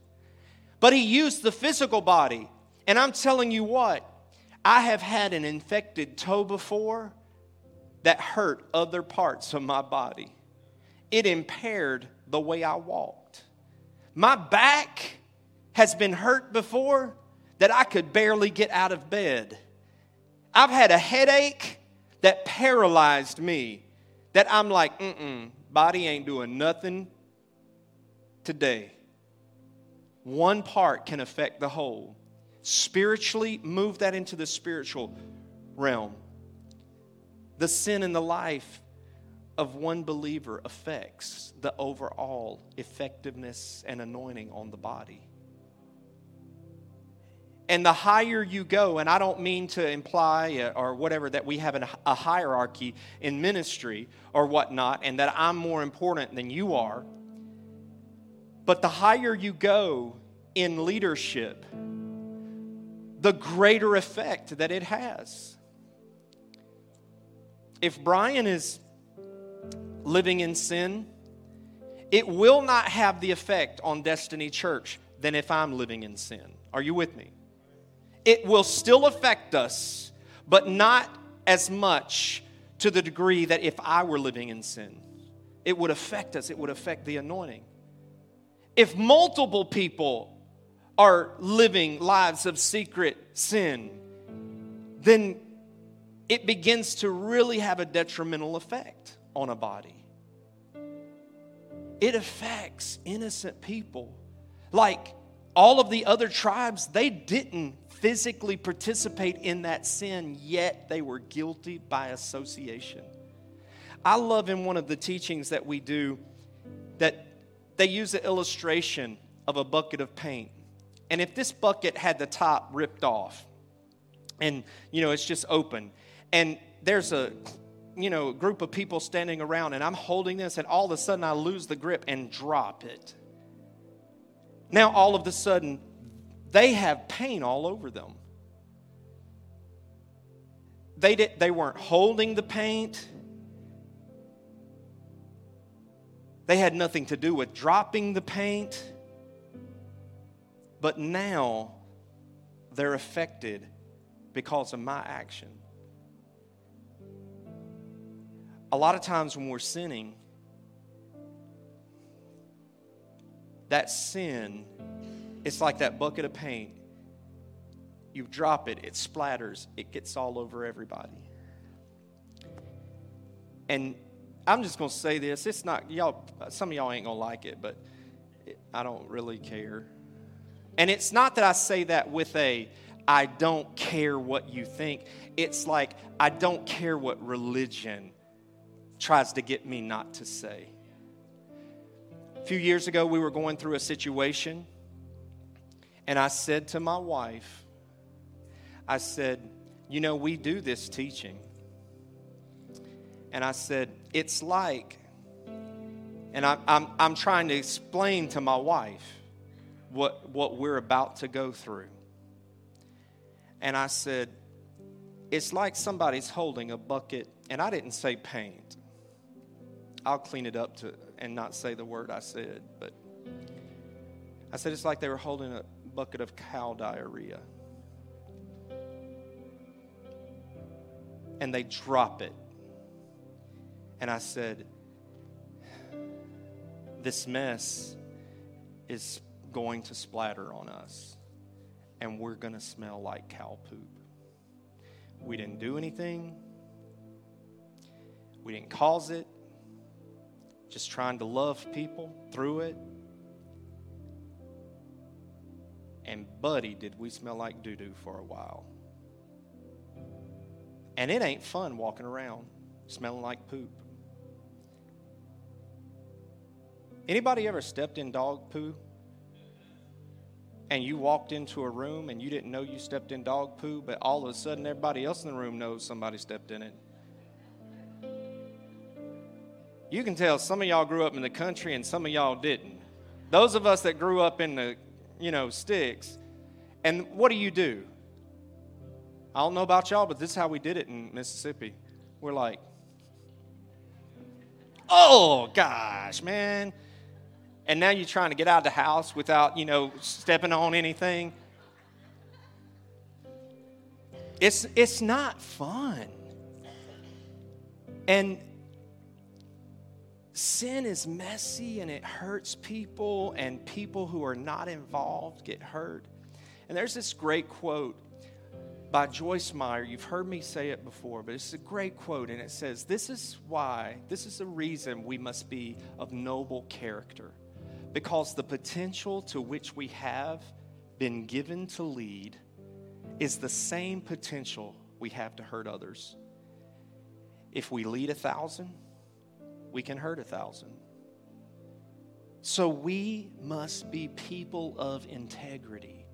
But he used the physical body. And I'm telling you what, I have had an infected toe before that hurt other parts of my body. it impaired the way I walked. My back has been hurt before that I could barely get out of bed. I've had a headache that paralyzed me, that I'm like, mm mm, body ain't doing nothing today. One part can affect the whole. Spiritually, move that into the spiritual realm. The sin in the life of one believer affects the overall effectiveness and anointing on the body. And the higher you go, and I don't mean to imply uh, or whatever that we have a hierarchy in ministry or whatnot, and that I'm more important than you are. But the higher you go in leadership, the greater effect that it has. If Brian is living in sin, it will not have the effect on Destiny Church than if I'm living in sin. Are you with me? It will still affect us, but not as much to the degree that if I were living in sin. It would affect us, it would affect the anointing. If multiple people are living lives of secret sin, then it begins to really have a detrimental effect on a body. It affects innocent people. Like all of the other tribes, they didn't physically participate in that sin, yet they were guilty by association. I love in one of the teachings that we do that they use the illustration of a bucket of paint. And if this bucket had the top ripped off, and you know, it's just open, and there's a you know, group of people standing around and I'm holding this and all of a sudden I lose the grip and drop it. Now all of a sudden they have pain all over them. They, did, they weren't holding the paint. They had nothing to do with dropping the paint. But now they're affected because of my action. a lot of times when we're sinning, that sin, it's like that bucket of paint. You drop it, it splatters, it gets all over everybody. And I'm just going to say this. It's not, y'all, some of y'all ain't going to like it, but I don't really care. And it's not that I say that with a, I don't care what you think. It's like, I don't care what religion tries to get me not to say. A few years ago, we were going through a situation, and I said to my wife, I said, You know, we do this teaching. And I said, It's like, and I, I'm, I'm trying to explain to my wife what, what we're about to go through. And I said, It's like somebody's holding a bucket, and I didn't say paint. I'll clean it up to and not say the word I said, but I said it's like they were holding a bucket of cow diarrhea. And they drop it. And I said, This mess is going to splatter on us, and we're going to smell like cow poop. We didn't do anything, we didn't cause it just trying to love people through it. And, buddy, did we smell like doo doo for a while. And it ain't fun walking around smelling like poop. Anybody ever stepped in dog poo? And you walked into a room and you didn't know you stepped in dog poo, but all of a sudden everybody else in the room knows somebody stepped in it. You can tell some of y'all grew up in the country and some of y'all didn't. Those of us that grew up in the, you know, sticks, and what do you do? I don't know about y'all, but this is how we did it in Mississippi. We're like, oh gosh, man. And now you're trying to get out of the house without, you know, stepping on anything. It's, it's not fun. And sin is messy and it hurts people, and people who are not involved get hurt. And there's this great quote by Joyce Meyer. You've heard me say it before, but it's a great quote, and it says, This is why, this is the reason we must be of noble character, because the potential to which we have been given to lead is the same potential we have to hurt others. If we lead a thousand, we can hurt a thousand. So we must be people of integrity,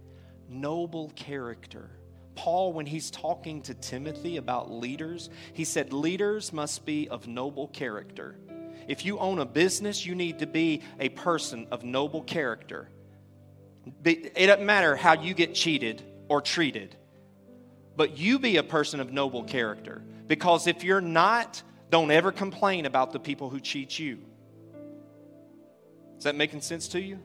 noble character. Paul, when he's talking to Timothy about leaders, he said, Leaders must be of noble character. If you own a business, you need to be a person of noble character. It doesn't matter how you get cheated or treated, but you be a person of noble character. Because if you're not, don't ever complain about the people who cheat you. Is that making sense to you?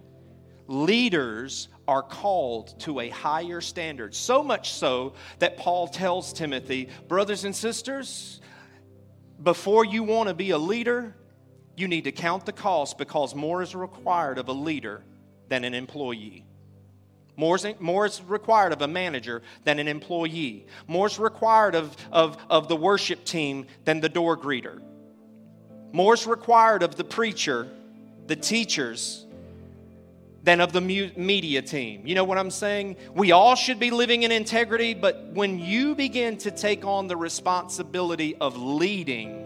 Leaders are called to a higher standard. So much so that Paul tells Timothy, brothers and sisters, before you want to be a leader, you need to count the cost because more is required of a leader than an employee. More is, more is required of a manager than an employee. More is required of, of, of the worship team than the door greeter. More is required of the preacher, the teachers, than of the media team. You know what I'm saying? We all should be living in integrity, but when you begin to take on the responsibility of leading,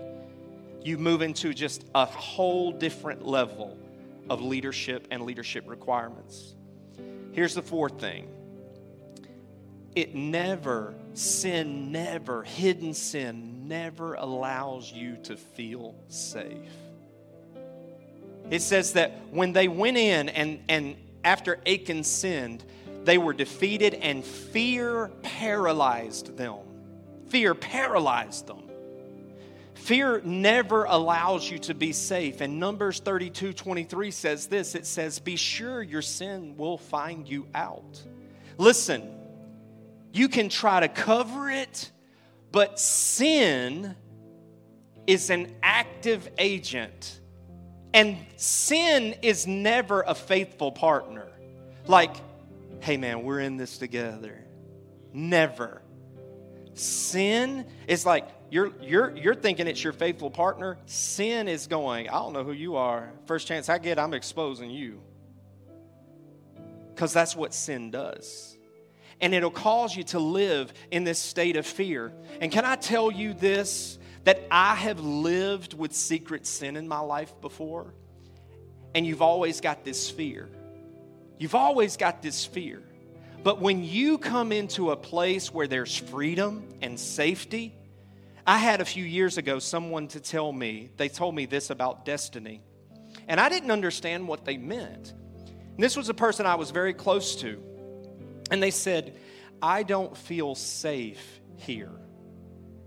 you move into just a whole different level of leadership and leadership requirements. Here's the fourth thing it never, sin never, hidden sin never allows you to feel safe. It says that when they went in and, and after Achan sinned, they were defeated and fear paralyzed them. Fear paralyzed them. Fear never allows you to be safe. And Numbers 32 23 says this it says, Be sure your sin will find you out. Listen, you can try to cover it, but sin is an active agent. And sin is never a faithful partner. Like, hey man, we're in this together. Never. Sin is like, you're, you're, you're thinking it's your faithful partner. Sin is going, I don't know who you are. First chance I get, I'm exposing you. Because that's what sin does. And it'll cause you to live in this state of fear. And can I tell you this? That I have lived with secret sin in my life before. And you've always got this fear. You've always got this fear. But when you come into a place where there's freedom and safety, I had a few years ago someone to tell me, they told me this about destiny. And I didn't understand what they meant. And this was a person I was very close to. And they said, I don't feel safe here.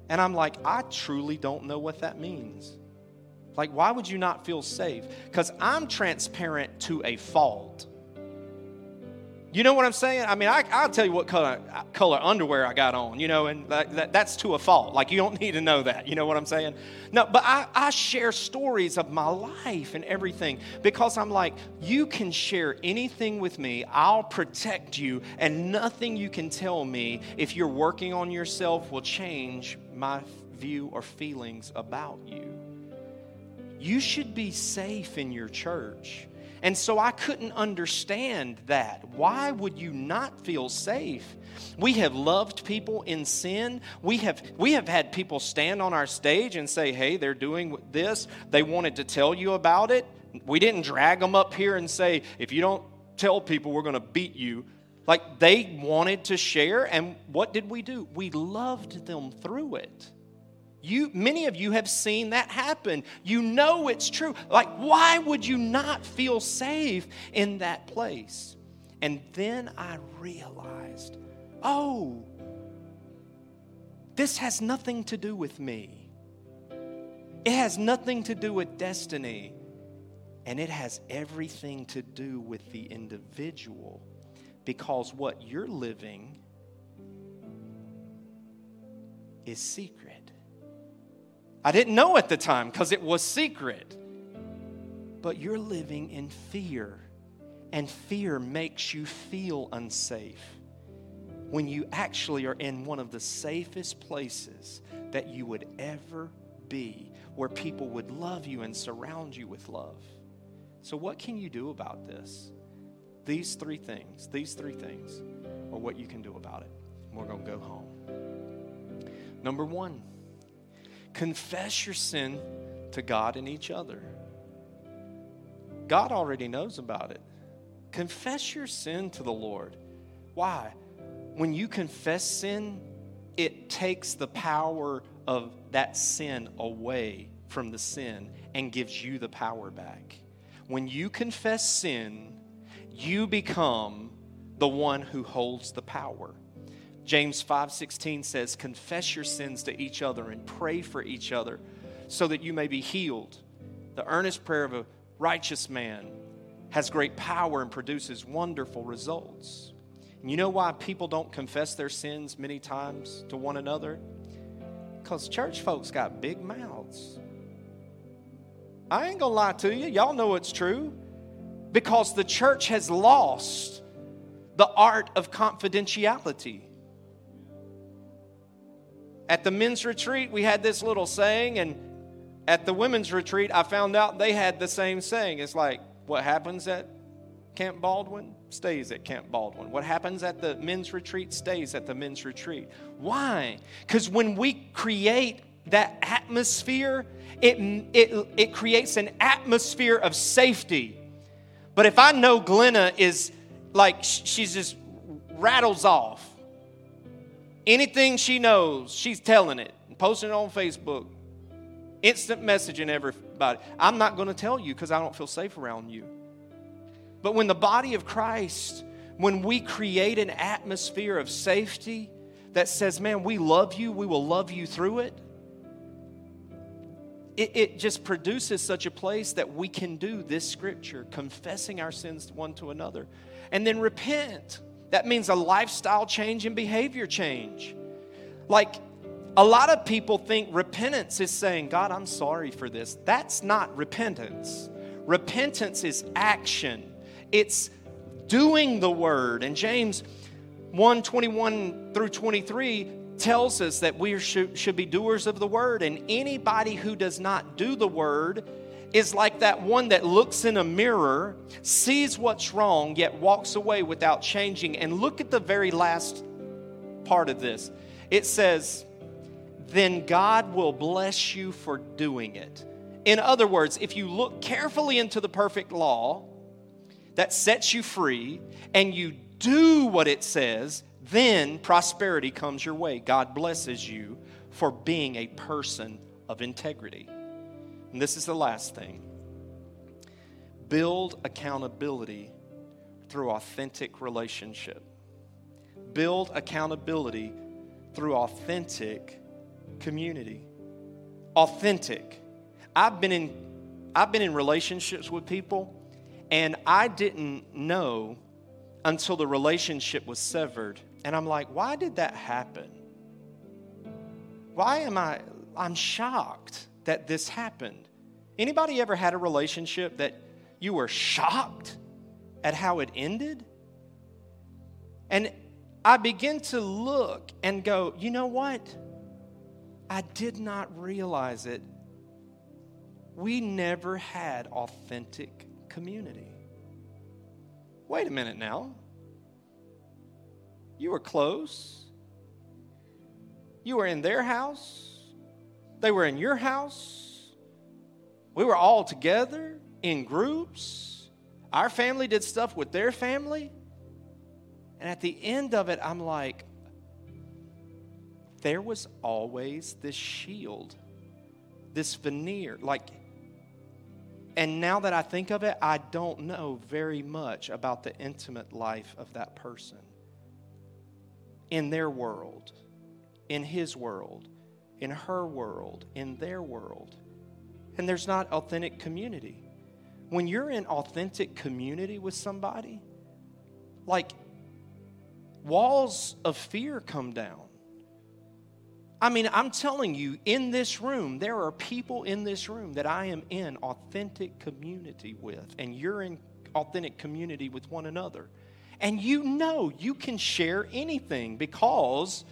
And I'm like, I truly don't know what that means. Like, why would you not feel safe? Because I'm transparent to a fault. You know what I'm saying? I mean, I, I'll tell you what color, color underwear I got on, you know, and that, that, that's to a fault. Like, you don't need to know that. You know what I'm saying? No, but I, I share stories of my life and everything because I'm like, you can share anything with me. I'll protect you, and nothing you can tell me if you're working on yourself will change my view or feelings about you. You should be safe in your church. And so I couldn't understand that. Why would you not feel safe? We have loved people in sin. We have, we have had people stand on our stage and say, hey, they're doing this. They wanted to tell you about it. We didn't drag them up here and say, if you don't tell people, we're going to beat you. Like they wanted to share. And what did we do? We loved them through it. You, many of you have seen that happen. You know it's true. Like, why would you not feel safe in that place? And then I realized, oh, this has nothing to do with me. It has nothing to do with destiny. And it has everything to do with the individual because what you're living is secret. I didn't know at the time because it was secret. but you're living in fear, and fear makes you feel unsafe when you actually are in one of the safest places that you would ever be, where people would love you and surround you with love. So, what can you do about this? These three things, these three things are what you can do about it. We're going to go home. Number one, confess your sin to God and each other. God already knows about it. Confess your sin to the Lord. Why? When you confess sin, it takes the power of that sin away from the sin and gives you the power back. When you confess sin, you become the one who holds the power. James 5:16 says, "Confess your sins to each other and pray for each other so that you may be healed." The earnest prayer of a righteous man has great power and produces wonderful results. And you know why people don't confess their sins many times to one another? Because church folks got big mouths. I ain't gonna lie to you, y'all know it's true. Because the church has lost the art of confidentiality. At the men's retreat, we had this little saying, and at the women's retreat, I found out they had the same saying. It's like, what happens at Camp Baldwin stays at Camp Baldwin. What happens at the men's retreat stays at the men's retreat. Why? Because when we create that atmosphere, it, it, it creates an atmosphere of safety. But if I know Glenna is like, she's just rattles off, Anything she knows, she's telling it, posting it on Facebook, instant messaging everybody. I'm not going to tell you because I don't feel safe around you. But when the body of Christ, when we create an atmosphere of safety that says, man, we love you, we will love you through it, it, it just produces such a place that we can do this scripture, confessing our sins one to another, and then repent that means a lifestyle change and behavior change. Like a lot of people think repentance is saying, God, I'm sorry for this. That's not repentance. Repentance is action, it's doing the word. And James 1 21 through 23 tells us that we should, should be doers of the word. And anybody who does not do the word, is like that one that looks in a mirror, sees what's wrong, yet walks away without changing. And look at the very last part of this. It says, Then God will bless you for doing it. In other words, if you look carefully into the perfect law that sets you free and you do what it says, then prosperity comes your way. God blesses you for being a person of integrity. And this is the last thing build accountability through authentic relationship. Build accountability through authentic community. Authentic. I've been in I've been in relationships with people and I didn't know until the relationship was severed. And I'm like, why did that happen? Why am I I'm shocked that this happened. Anybody ever had a relationship that you were shocked at how it ended? And I begin to look and go, you know what? I did not realize it. We never had authentic community. Wait a minute now. You were close. You were in their house. They were in your house. We were all together in groups. Our family did stuff with their family. And at the end of it, I'm like, there was always this shield, this veneer. Like, and now that I think of it, I don't know very much about the intimate life of that person in their world, in his world in her world, in their world. And there's not authentic community. When you're in authentic community with somebody, like walls of fear come down. I mean, I'm telling you, in this room, there are people in this room that I am in authentic community with, and you're in authentic community with one another. And you know you can share anything because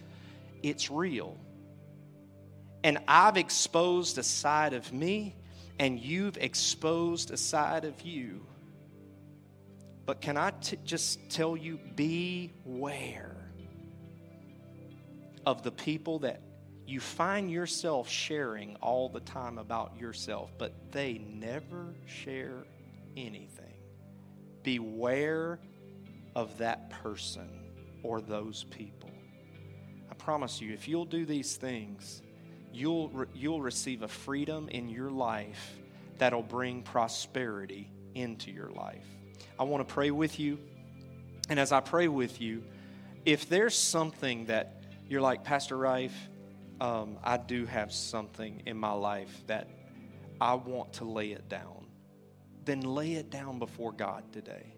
it's real. And I've exposed a side of me, and you've exposed a side of you. But can I t- just tell you, beware of the people that you find yourself sharing all the time about yourself, but they never share anything. Beware of that person or those people. I promise you, if you'll do these things, you'll, you'll receive a freedom in your life that'll bring prosperity into your life. I want to pray with you. And as I pray with you, if there's something that you're like, Pastor Rife, um, I do have something in my life that I want to lay it down, then lay it down before God today.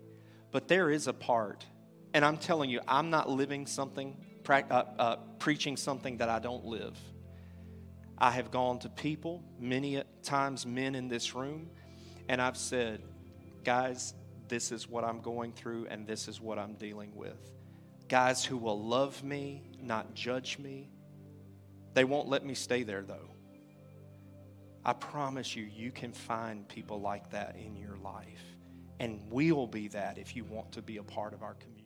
But there is a part, and I'm telling you, I'm not living something, uh, uh, preaching something that I don't live. I have gone to people, many times men in this room, and I've said, guys, this is what I'm going through, and this is what I'm dealing with. Guys who will love me, not judge me, they won't let me stay there, though. I promise you, you can find people like that in your life. And we'll be that if you want to be a part of our community.